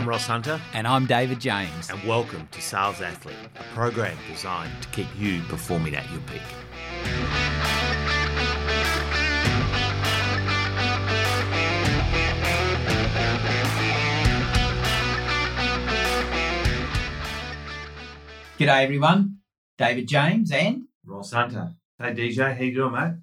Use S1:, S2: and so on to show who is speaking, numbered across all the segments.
S1: I'm Ross Hunter,
S2: And I'm David James.
S1: and welcome to Sales Athlete, a program designed to keep you performing at your peak.
S2: G'day, everyone. David James and
S1: Ross Hunter. Hey, DJ, how you doing, mate?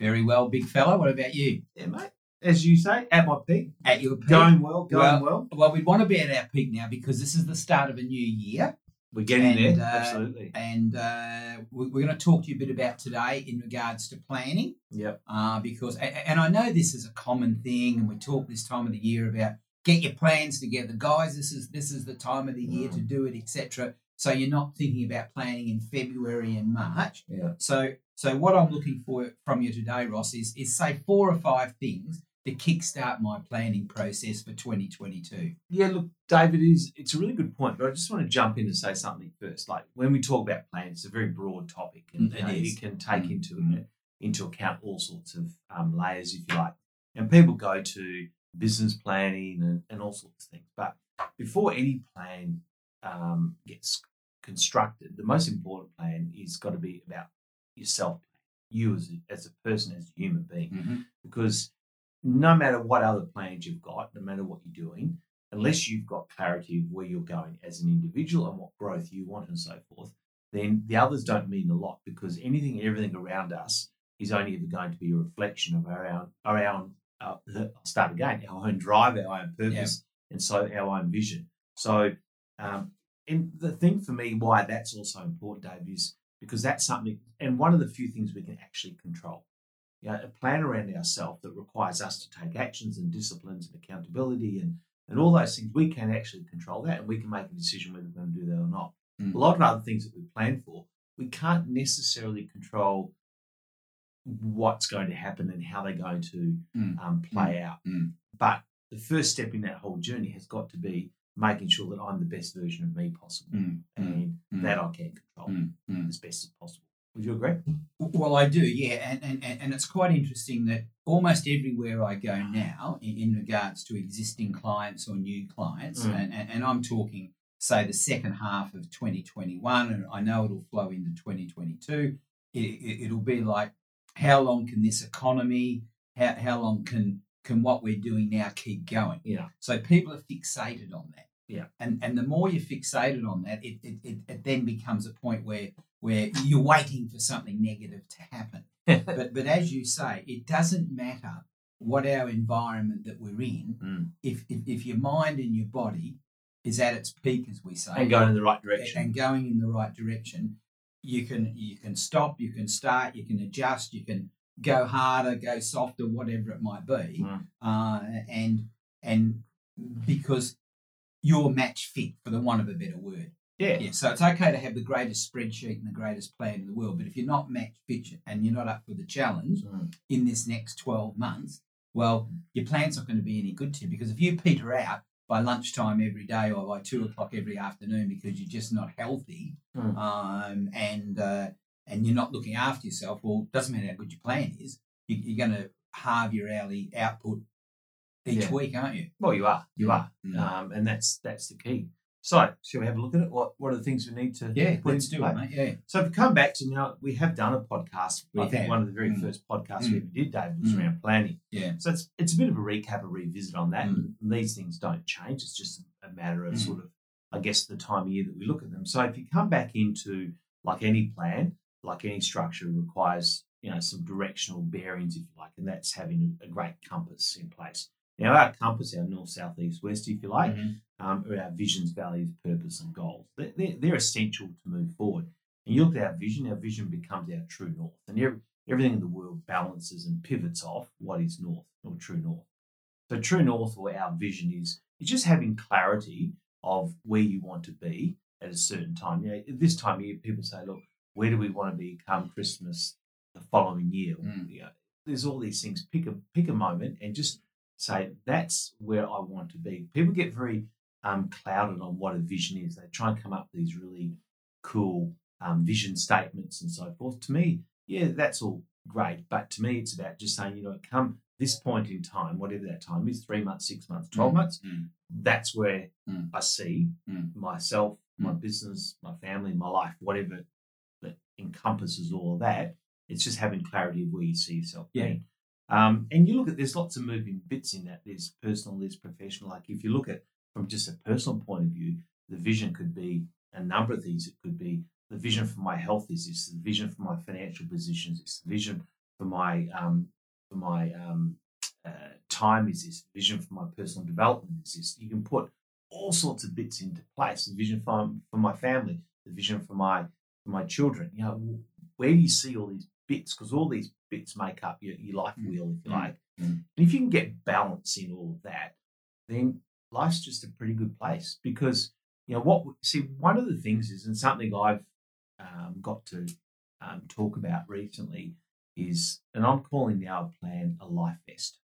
S2: very well, big fella. What about you?
S1: Yeah, mate. As you say, at my peak.
S2: At your peak?
S1: Going well, going well.
S2: Well, we'd want to be at our peak now because this is the start of a new year.
S1: We're getting
S2: And,
S1: there,
S2: uh,
S1: absolutely.
S2: And uh, we- we're going to talk to you a bit about today in regards to planning.
S1: Yep.
S2: uh, because and I know this is a common thing, and we talk this time of the year about get your plans together, guys. This is this is the time of the year to do it, etc. So you're not thinking about planning in February and March.
S1: Yeah.
S2: So so what I'm looking for from you today, Ross, is is say four or five things to kickstart my planning process for 2022.
S1: Yeah, look, David is it's a really good point, but I just want to jump in and say something first. Like when we talk about plans, it's a very broad topic, and
S2: Mm,
S1: you know,
S2: it
S1: can take
S2: Mm,
S1: into
S2: mm.
S1: into account all sorts of um, layers, if you like. And people go to business planning and, and all sorts of things. But before any plan um, gets constructed, the most important plan is got to be about yourself, you as a, as a person, as a human being because no matter what other plans you've got, no matter what you're doing, unless you've got clarity of where you're going as an individual and what growth you want and so forth, then the others don't mean a lot because anything, everything around us is only ever going to be a reflection of our own, our own. Uh, start again. Our own drive, our own purpose, and so our own vision. So, um, and the thing for me, why that's also important, Dave, is because that's something, and one of the few things we can actually control you know, a plan around ourselves that requires us to take actions and disciplines and accountability and, and all those things, we can actually control that and we can make a decision whether we're going to do that or not.
S2: Mm.
S1: A lot of other things that we plan for, we can't necessarily control what's going to happen and how they're going to
S2: Mm.
S1: um, play out.
S2: Mm.
S1: But the first step in that whole journey has got to be making sure that I'm the best version of me possible
S2: Mm, mm,
S1: and
S2: mm.
S1: that I can control
S2: Mm, mm.
S1: as best as possible. Would you agree?
S2: Well, I do, yeah, and, and, and it's quite interesting that almost everywhere I go now, in, in regards to existing clients or new clients,
S1: Mm.
S2: and, and, and I'm talking, say, the second half of 2021, and I know it'll flow into 2022. It, it, it'll be like, how long can this economy, how, how long can can what we're doing now keep going?
S1: Yeah.
S2: So people are fixated on that.
S1: Yeah.
S2: And and the more you're fixated on that, it it, it, it then becomes a point where where you're waiting for something negative to happen. but but as you say, it doesn't matter what our environment that we're in,
S1: Mm.
S2: if, if if your mind and your body is at its peak, as we say,
S1: And going in the right direction.
S2: and going in the right direction, you can you can stop, you can start, you can adjust, you can go harder, go softer, whatever it might be,
S1: Mm.
S2: uh, and and because you're match fit, for the want of a better word.
S1: yeah.
S2: Yeah, so it's okay to have the greatest spreadsheet and the greatest plan in the world, but if you're not match fit and you're not up for the challenge
S1: Mm.
S2: in this next 12 months, well, your plan's not going to be any good to you because if you peter out by lunchtime every day or by two o'clock every afternoon because you're just not healthy
S1: Mm.
S2: um, and uh, and you're not looking after yourself, well, it doesn't matter how good your plan is, you're going to halve your hourly output each
S1: Yeah.
S2: week, aren't you?
S1: Well, you are. You are.
S2: Mm.
S1: Um, and that's that's the key. So, shall we have a look at it? What What are the things we need to
S2: Yeah,
S1: put
S2: let's do
S1: play?
S2: it, mate. Yeah.
S1: So, if we come back to now, we have done a podcast.
S2: We
S1: I think one of the very
S2: Mm.
S1: first podcasts
S2: Mm.
S1: we ever did, David, was
S2: Mm.
S1: around planning.
S2: Yeah.
S1: So it's it's a bit of a recap, a revisit on that.
S2: Mm.
S1: And these things don't change. It's just a matter of
S2: Mm.
S1: sort of, I guess, the time of year that we look at them. So if you come back into like any plan, like any structure, requires you know some directional bearings, if you like, and that's having a great compass in place. Now our compass, our north, south, east, west, if you like,
S2: Mhm.
S1: um, are our visions, values, purpose, and goals. They're, they're, they're essential to move forward. And you look at our vision, our vision becomes our true north. And every, everything in the world balances and pivots off what is north or true north. So true north or our vision is, is just having clarity of where you want to be at a certain time. You know, this time of year, people say, look, where do we want to be come Christmas the following year?
S2: Mm.
S1: You know, there's all these things. Pick a pick a moment and just say that's where I want to be. People get very um, clouded on what a vision is. They try and come up with these really cool um, vision statements and so forth. To me, yeah, that's all great. But to me, it's about just saying, you know, come this point in time, whatever that time is, three months, six months, 12 months,
S2: Mm.
S1: that's where
S2: Mm.
S1: I see
S2: Mm.
S1: myself, my business, my family, my life, whatever that encompasses all of that. It's just having clarity of where you see yourself
S2: Yeah.
S1: being. Um, and you look at there's lots of moving bits in that. There's personal, there's professional. Like if you look at from just a personal point of view, the vision could be a number of things. It could be the vision for my health is this, the vision for my financial positions, it's the vision for my um, for my um, uh, time is this, vision for my personal development is this. You can put all sorts of bits into place. The vision for, for my family, the vision for my for my children. You know, where do you see all these bits? Because all these bits make up your, your life
S2: Mm.
S1: wheel, if you
S2: Mm.
S1: like.
S2: Mm.
S1: And if you can get balance in all of that, then life's just a pretty good place. Because you know what? See, one of the things is, and something I've um, got to um, talk about recently is, and I'm calling the our plan a life vest.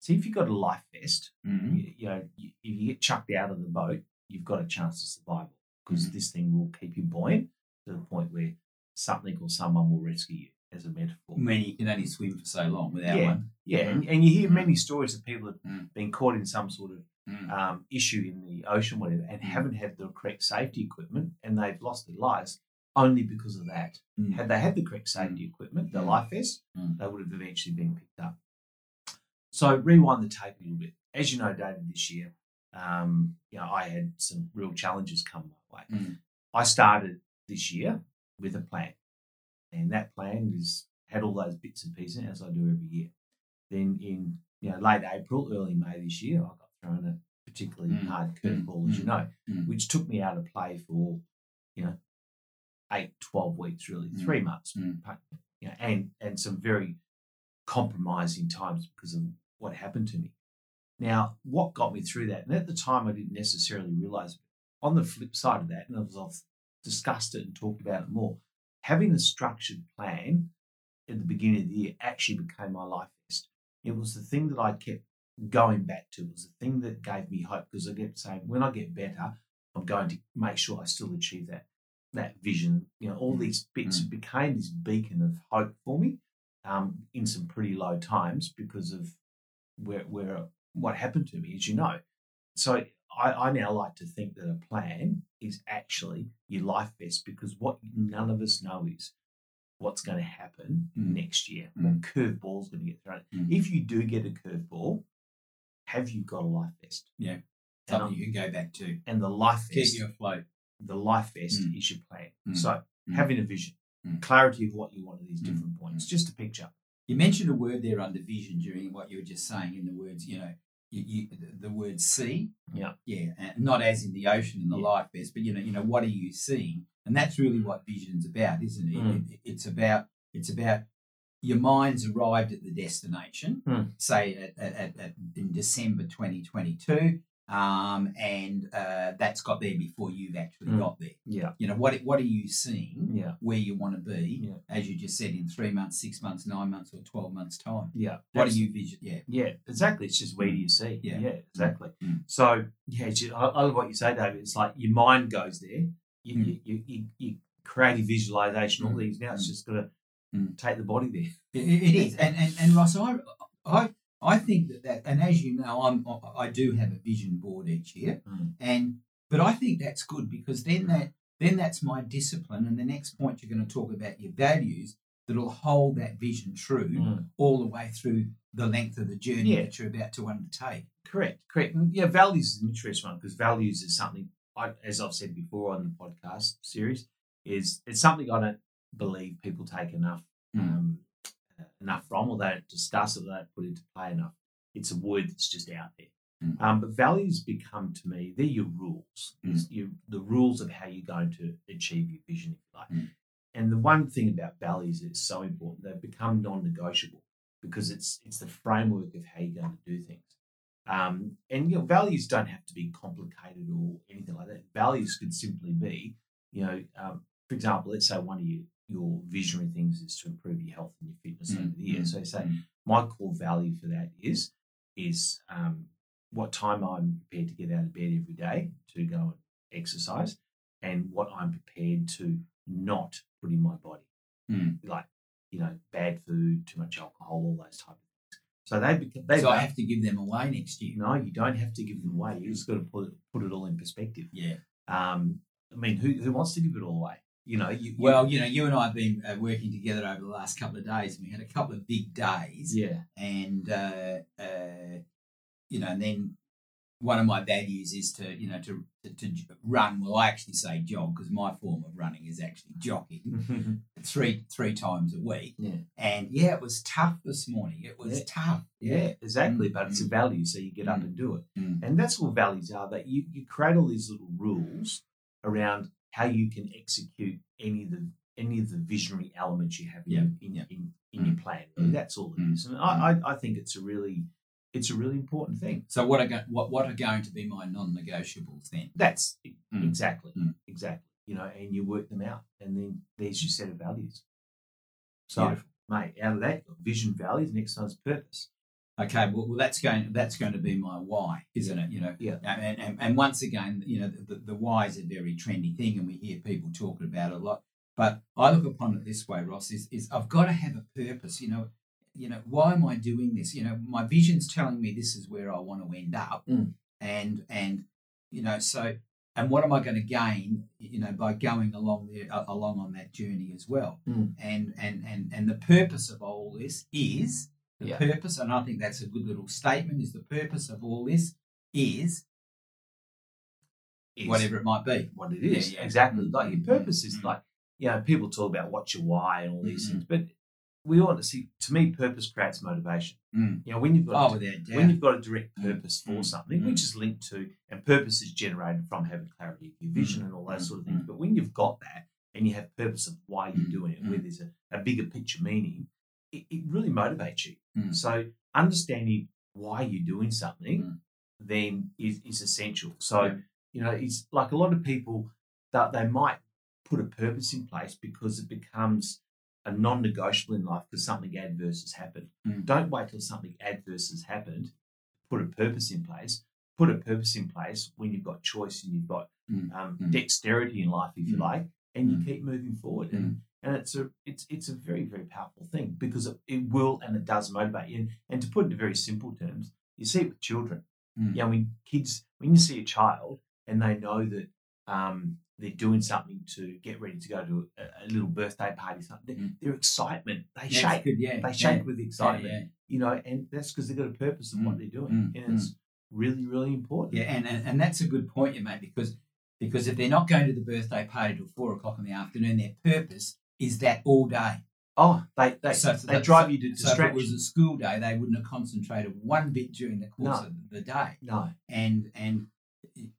S1: See, if you've got a life vest,
S2: Mm.
S1: you, you know, you, if you get chucked out of the boat, you've got a chance of survival because
S2: Mhm.
S1: this thing will keep you buoyant to the point where something or someone will rescue you, as a metaphor.
S2: I mean, you can only swim for so long without
S1: Yeah.
S2: one.
S1: Yeah, and, and you hear
S2: Mm.
S1: many stories of people that
S2: Mm.
S1: have been caught in some sort of
S2: Mm.
S1: um, issue in the ocean, whatever, and
S2: Mm.
S1: haven't had the correct safety equipment, and they've lost their lives only because of that.
S2: Mm.
S1: Had they had the correct safety equipment, the
S2: Mm.
S1: life vest,
S2: Mm.
S1: they would have eventually been picked up. So rewind the tape a little bit. As you know, David, this year, um, you know, I had some real challenges come my way.
S2: Mm.
S1: I started this year with a plan, and that plan is had all those bits and pieces as I do every year. Then in you know late April, early May this year, I got thrown a particularly
S2: Mm.
S1: hard
S2: Mm.
S1: curveball, as you
S2: Mm.
S1: know,
S2: Mm.
S1: which took me out of play for you know eight, 12 weeks, really,
S2: Mm.
S1: three months,
S2: Mm.
S1: but, you know, and and some very compromising times because of what happened to me. Now, what got me through that, and at the time I didn't necessarily realize, on the flip side of that, and as I've discussed it and talked about it more, having a structured plan at the beginning of the year actually became my life vest. It was the thing that I kept going back to. It was the thing that gave me hope because I kept saying, when I get better, I'm going to make sure I still achieve that that vision. You know, all
S2: Mm.
S1: these bits it became this beacon of hope for me um, in some pretty low times because of where where what happened to me, as you know. So I, I now like to think that a plan is actually your life vest because what none of us know is what's going to happen
S2: Mm.
S1: next year.
S2: Mm.
S1: What curveball's going to get thrown.
S2: Mm.
S1: If you do get a curveball, have you got a life vest?
S2: Yeah.
S1: And,
S2: Something you can go back to.
S1: and the life
S2: Keep
S1: vest,
S2: you afloat.
S1: the life vest
S2: Mm.
S1: is your plan.
S2: Mm.
S1: So
S2: Mm.
S1: having a vision,
S2: Mm.
S1: clarity of what you want at these different points, just a picture.
S2: You mentioned a word there under vision during what you were just saying in the words, you know, you, you, the- word see.
S1: Yeah.
S2: Yeah. And not as in the ocean and the
S1: Yeah.
S2: life vest, but you know, you know, what are you seeing? And that's really what vision's about, isn't it?
S1: Mm.
S2: It- it's about it's about your mind's arrived at the destination,
S1: Mm.
S2: say at, at, at, at in December 2022, um, and uh, that's got there before you've actually
S1: Mm.
S2: got there.
S1: Yeah.
S2: You know, what what are you seeing?
S1: Yeah.
S2: Where you want to be,
S1: Yeah.
S2: as you just said, in three months, six months, nine months, or twelve months time.
S1: Yeah.
S2: What
S1: That's-
S2: do you vision? Yeah,
S1: Yeah, exactly. It's just where do you see?
S2: Yeah.
S1: yeah exactly.
S2: Mm.
S1: So yeah, just- I, I love what you say, David. It's like your mind goes there. You
S2: Mm.
S1: you, you, you, you creative visualization, all
S2: Mm.
S1: these. Now it's
S2: Mm.
S1: just got to
S2: Mm.
S1: take the body there.
S2: it, it is. And, and and Ross, I I I think that that, and as you know, I'm I do have a vision board each year,
S1: Mm.
S2: and but I think that's good because then that then that's my discipline, and the next point you're going to talk about your values that'll hold that vision true
S1: Mm.
S2: all the way through the length of the journey
S1: Yeah.
S2: that you're about to undertake.
S1: Correct, correct. And yeah, values is an interesting one because values is something I, as I've said before on the podcast series, is it's something I don't believe people take enough
S2: Mm.
S1: um, enough from, or they don't discuss it, or they don't put into play enough. It's a word that's just out there.
S2: Mm.
S1: Um, but values become to me they're your rules,
S2: Mm.
S1: Your, the rules of how you're going to achieve your vision, if you like.
S2: Mm.
S1: And the one thing about values that's so important, they've become non-negotiable because it's it's the framework of how you're going to do things. Um, and you know, values don't have to be complicated or anything like that. Values could simply be, you know, um, for example, let's say one of your your visionary things is to improve your health and your fitness
S2: Mm,
S1: over the year.
S2: mm,
S1: So you say
S2: mm.
S1: my core value for that is is um, what time I'm prepared to get out of bed every day to go and exercise, and what I'm prepared to not put in my body.
S2: Mm.
S1: Like you know, bad food, too much alcohol, all those type of things. So they become. They
S2: so I have to give them away next year.
S1: no, you don't have to give them away. You just got to put it, put it all in perspective.
S2: Yeah.
S1: Um, I mean, who who wants to give it all away? You know, you,
S2: Well, you know, you and I have been uh, working together over the last couple of days, and we had a couple of big days.
S1: yeah,
S2: and uh, uh, you know, and then one of my values is to you know to to, to run. Well, I actually say jog because my form of running is actually jogging three three times a week.
S1: yeah,
S2: And yeah, it was tough this morning. It was
S1: Yeah.
S2: tough.
S1: yeah, exactly.
S2: Mm,
S1: But it's a
S2: mm.
S1: value, so you get up
S2: Mm.
S1: and do it.
S2: Mm.
S1: And that's what values are. That you you create all these little rules around how you can execute any of the any of the visionary elements you have in
S2: Yeah,
S1: your, in,
S2: yeah.
S1: in, in your plan.
S2: Mm.
S1: That's all it
S2: Mm.
S1: is. And I, I I think it's a really it's a really important thing.
S2: So what are go- what what are going to be my non-negotiables then?
S1: That's
S2: Mm.
S1: exactly
S2: Mm.
S1: exactly. You know, and you work them out, and then there's your set of values. So,
S2: Beautiful.
S1: mate, out of that, vision, values. Next one's purpose.
S2: Okay, well, well, that's going that's going to be my why, isn't it? You know,
S1: Yeah.
S2: And, and, and once again, you know, the, the why is a very trendy thing, and we hear people talking about it a lot. But I look upon it this way, Ross: is, is I've got to have a purpose. You know, you know, why am I doing this? You know, my vision's telling me this is where I want to end up,
S1: Mm.
S2: and and you know, so and what am I going to gain? You know, by going along there uh, along on that journey as well.
S1: Mm.
S2: And and and and the purpose of all this is the
S1: Yeah.
S2: purpose, and I think that's a good little statement. Is the purpose of all this is
S1: Is
S2: whatever it might be.
S1: what it is.
S2: Yeah, yeah.
S1: Exactly.
S2: Mm,
S1: Like your
S2: mm,
S1: purpose
S2: mm,
S1: is
S2: mm.
S1: like, you know, people talk about what's your why and all these
S2: Mm,
S1: things, but we want to see. To me, purpose creates motivation.
S2: Mm.
S1: You know, when you've got
S2: Oh,
S1: a when you've got a direct
S2: Mm,
S1: purpose for
S2: mm,
S1: something,
S2: mm.
S1: which is linked to, and purpose is generated from having clarity of your vision and all those
S2: mm,
S1: sort of things.
S2: mm.
S1: But when you've got that and you have purpose of why you're
S2: Mm,
S1: doing it,
S2: mm.
S1: where there's a, a bigger picture meaning, it, it really motivates you.
S2: Mm.
S1: So understanding why you're doing something
S2: Mm.
S1: then is, is essential. So,
S2: Yeah.
S1: you know, it's like a lot of people that they might put a purpose in place because it becomes a non-negotiable in life because something adverse has happened.
S2: Mm.
S1: Don't wait till something adverse has happened. Put a purpose in place. Put a purpose in place when you've got choice and you've got
S2: Mm.
S1: um,
S2: Mm.
S1: dexterity in life, if you
S2: Mm.
S1: like, and you
S2: Mm.
S1: keep moving forward. And, and it's a it's it's a very very powerful thing because it, it will and it does motivate you. And, and to put it in very simple terms, you see it with children.
S2: Mm.
S1: You know, when kids when you see a child and they know that um, they're doing something to get ready to go to a, a little birthday party, something,
S2: Mm.
S1: their excitement they
S2: Yeah,
S1: shake.
S2: good, yeah,
S1: They
S2: yeah,
S1: shake with
S2: yeah,
S1: excitement,
S2: yeah.
S1: you know, and that's because they've got a purpose of what
S2: Mm,
S1: they're doing,
S2: mm,
S1: and it's really, really important.
S2: Yeah, and, and, and that's a good point you make because because if they're not going to the birthday party till four o'clock in the afternoon, their purpose is that all day.
S1: Oh, they they,
S2: So-
S1: they drive you to
S2: So if it was a school day, they wouldn't have concentrated one bit during the course
S1: No.
S2: of the day.
S1: no,
S2: And and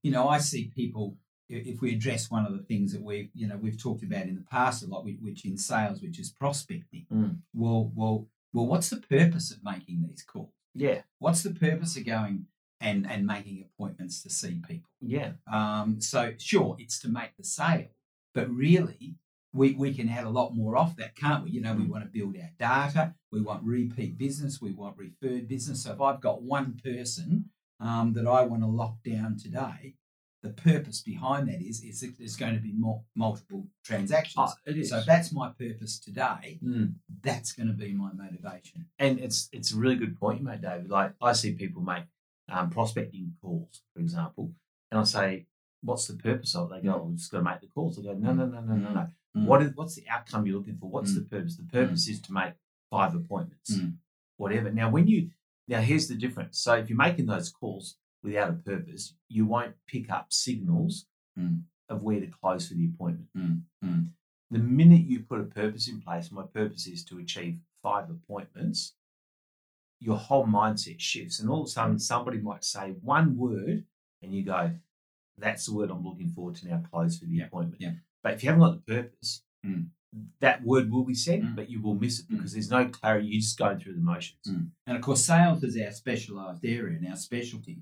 S2: you know, I see people. If we address one of the things that we've you know we've talked about in the past a lot, which in sales, which is prospecting.
S1: Mm.
S2: Well, well, well. What's the purpose of making these calls?
S1: yeah,
S2: What's the purpose of going and and making appointments to see people?
S1: yeah,
S2: Um, so sure, it's to make the sale, but really we, we can add a lot more off that, can't we? You know, we
S1: Mm.
S2: want to build our data, we want repeat business, we want referred business. So if I've got one person um, that I want to lock down today, the purpose behind that is is there's going to be more multiple transactions.
S1: oh, it is.
S2: so if that's my purpose today.
S1: Mm.
S2: That's going to be my motivation.
S1: And it's it's a really good point you made, David. Like I see people make um, prospecting calls, for example, and I say, "What's the purpose of it?" They go, "Oh, we're just going to make the calls." I go, "No, no, no, no, no, no.
S2: Mm.
S1: What is what's the outcome you're looking for? What's
S2: Mm.
S1: the purpose? The purpose is to make five appointments,
S2: Mm.
S1: whatever. Now, when you now here's the difference. So if you're making those calls without a purpose, you won't pick up signals
S2: Mm.
S1: of where to close for the appointment.
S2: Mm. Mm.
S1: The minute you put a purpose in place, my purpose is to achieve five appointments. Your whole mindset shifts, and all of a sudden, somebody might say one word, and you go, "That's the word I'm looking forward to now. Close for the
S2: Yeah,
S1: appointment."
S2: yeah.
S1: But if you haven't got the purpose,
S2: Mm.
S1: that word will be said,
S2: Mm.
S1: but you will miss it
S2: Mm.
S1: because there's no clarity. You're just going through the motions.
S2: Mm. And of course, sales is our specialised area and our specialty.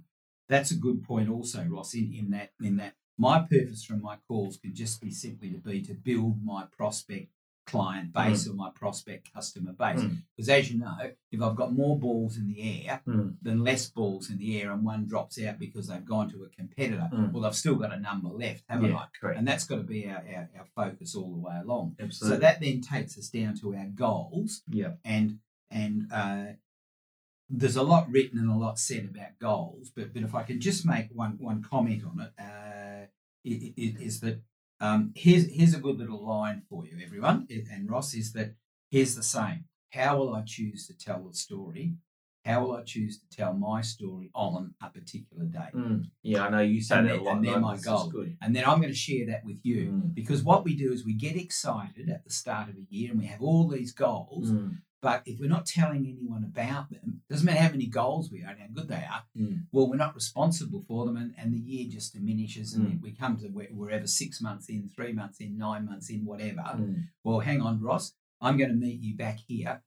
S2: That's a good point, also, Ross. In, in that, in that, my purpose from my calls can just be simply to be to build my prospect client base or my prospect customer base.
S1: Mm.
S2: Because as you know, if I've got more balls in the air
S1: Mm.
S2: than less balls in the air and one drops out because they've gone to a competitor,
S1: Mm.
S2: well, I've still got a number left, haven't
S1: Yeah,
S2: I?
S1: correct.
S2: And that's got to be our, our, our focus all the way along.
S1: Absolutely.
S2: So that then takes us down to our goals
S1: yeah.
S2: and and uh, there's a lot written and a lot said about goals, but but if I can just make one one comment on it, uh, i- i- is that um, here's here's a good little line for you, everyone, and Ross is that here's the same. How will I choose to tell the story? How will I choose to tell my story on a particular day?
S1: Mm. Yeah, I know you say
S2: And
S1: that a lot.
S2: and they're my
S1: this is
S2: goals.
S1: Good.
S2: And then I'm going to share that with you
S1: Mm.
S2: because what we do is we get excited at the start of a year and we have all these goals,
S1: Mm.
S2: But if we're not telling anyone about them, doesn't matter how many goals we and how good they are,
S1: Mm.
S2: well, we're not responsible for them, and, and the year just diminishes, and
S1: Mm.
S2: we come to wherever six months in, three months in, nine months in, whatever.
S1: Mm.
S2: Well, hang on, Ross, I'm going to meet you back here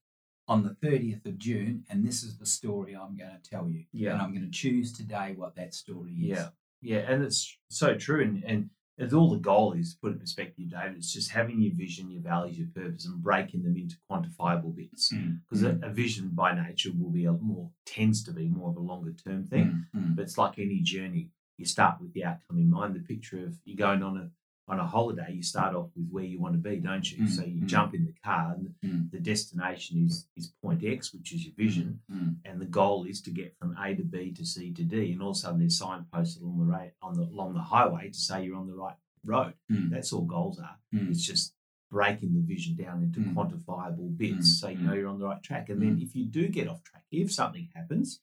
S2: on the 30th of June, and this is the story I'm going to tell you.
S1: Yeah.
S2: And I'm going to choose today what that story is.
S1: Yeah, yeah, and it's so true. And and it's all the goal is to put it in perspective, David. It's just having your vision, your values, your purpose, and breaking them into quantifiable bits.
S2: Mm,
S1: Because
S2: mm,
S1: a, a vision by nature will be a more tends to be more of a longer term thing.
S2: mm, mm.
S1: But it's like any journey. You start with the outcome in mind. The picture of you going on a on a holiday, you start off with where you want to be, don't you?
S2: Mm,
S1: So you
S2: mm.
S1: jump in the car, and
S2: Mm.
S1: the destination is is point X, which is your vision
S2: Mm,
S1: and the goal is to get from A to B to C to D, and all of a sudden there's signposts along the ra- on the along the highway to say you're on the right road.
S2: mm,
S1: That's all goals are.
S2: mm.
S1: It's just breaking the vision down into
S2: Mm.
S1: quantifiable bits,
S2: Mm,
S1: so you
S2: mm.
S1: know you're on the right track. And then if you do get off track, if something happens,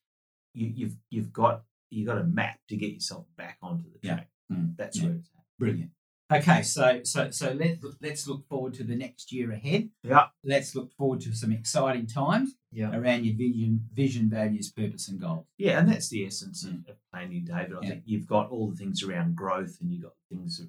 S1: you, you've you've got you have got a map to get yourself back onto the
S2: Yeah.
S1: track.
S2: Mm.
S1: That's
S2: Yeah.
S1: where it's at.
S2: Brilliant. Okay, so so so let let's look forward to the next year ahead.
S1: Yeah.
S2: Let's look forward to some exciting times
S1: Yeah.
S2: around your vision, vision, values, purpose, and goals.
S1: Yeah, and that's the essence of, of planning, David. I
S2: Yeah.
S1: think you've got all the things around growth and you've got things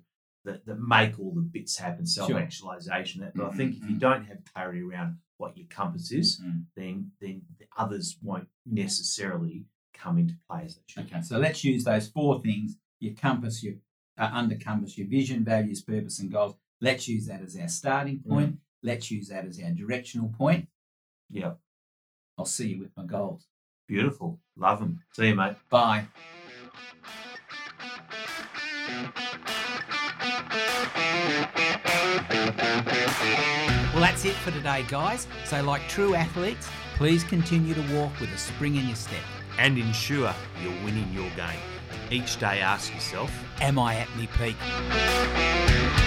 S1: that, that make all the bits happen, self actualization. That But I think if you
S2: Mhm.
S1: don't have clarity around what your compass is,
S2: Mm.
S1: then then the others won't necessarily come into play as they should.
S2: Okay, so let's use those four things: your compass, your uh, under compass, your vision, values, purpose, and goals. Let's use that as our starting point. Let's use that as our directional point.
S1: Yeah,
S2: I'll see you with my goals.
S1: beautiful. Love them. See you, mate.
S2: Bye. Well, that's it for today, guys. So, like true athletes, please continue to walk with a spring in your step.
S3: and ensure you're winning your game. Each day ask yourself,
S2: Am I at my peak?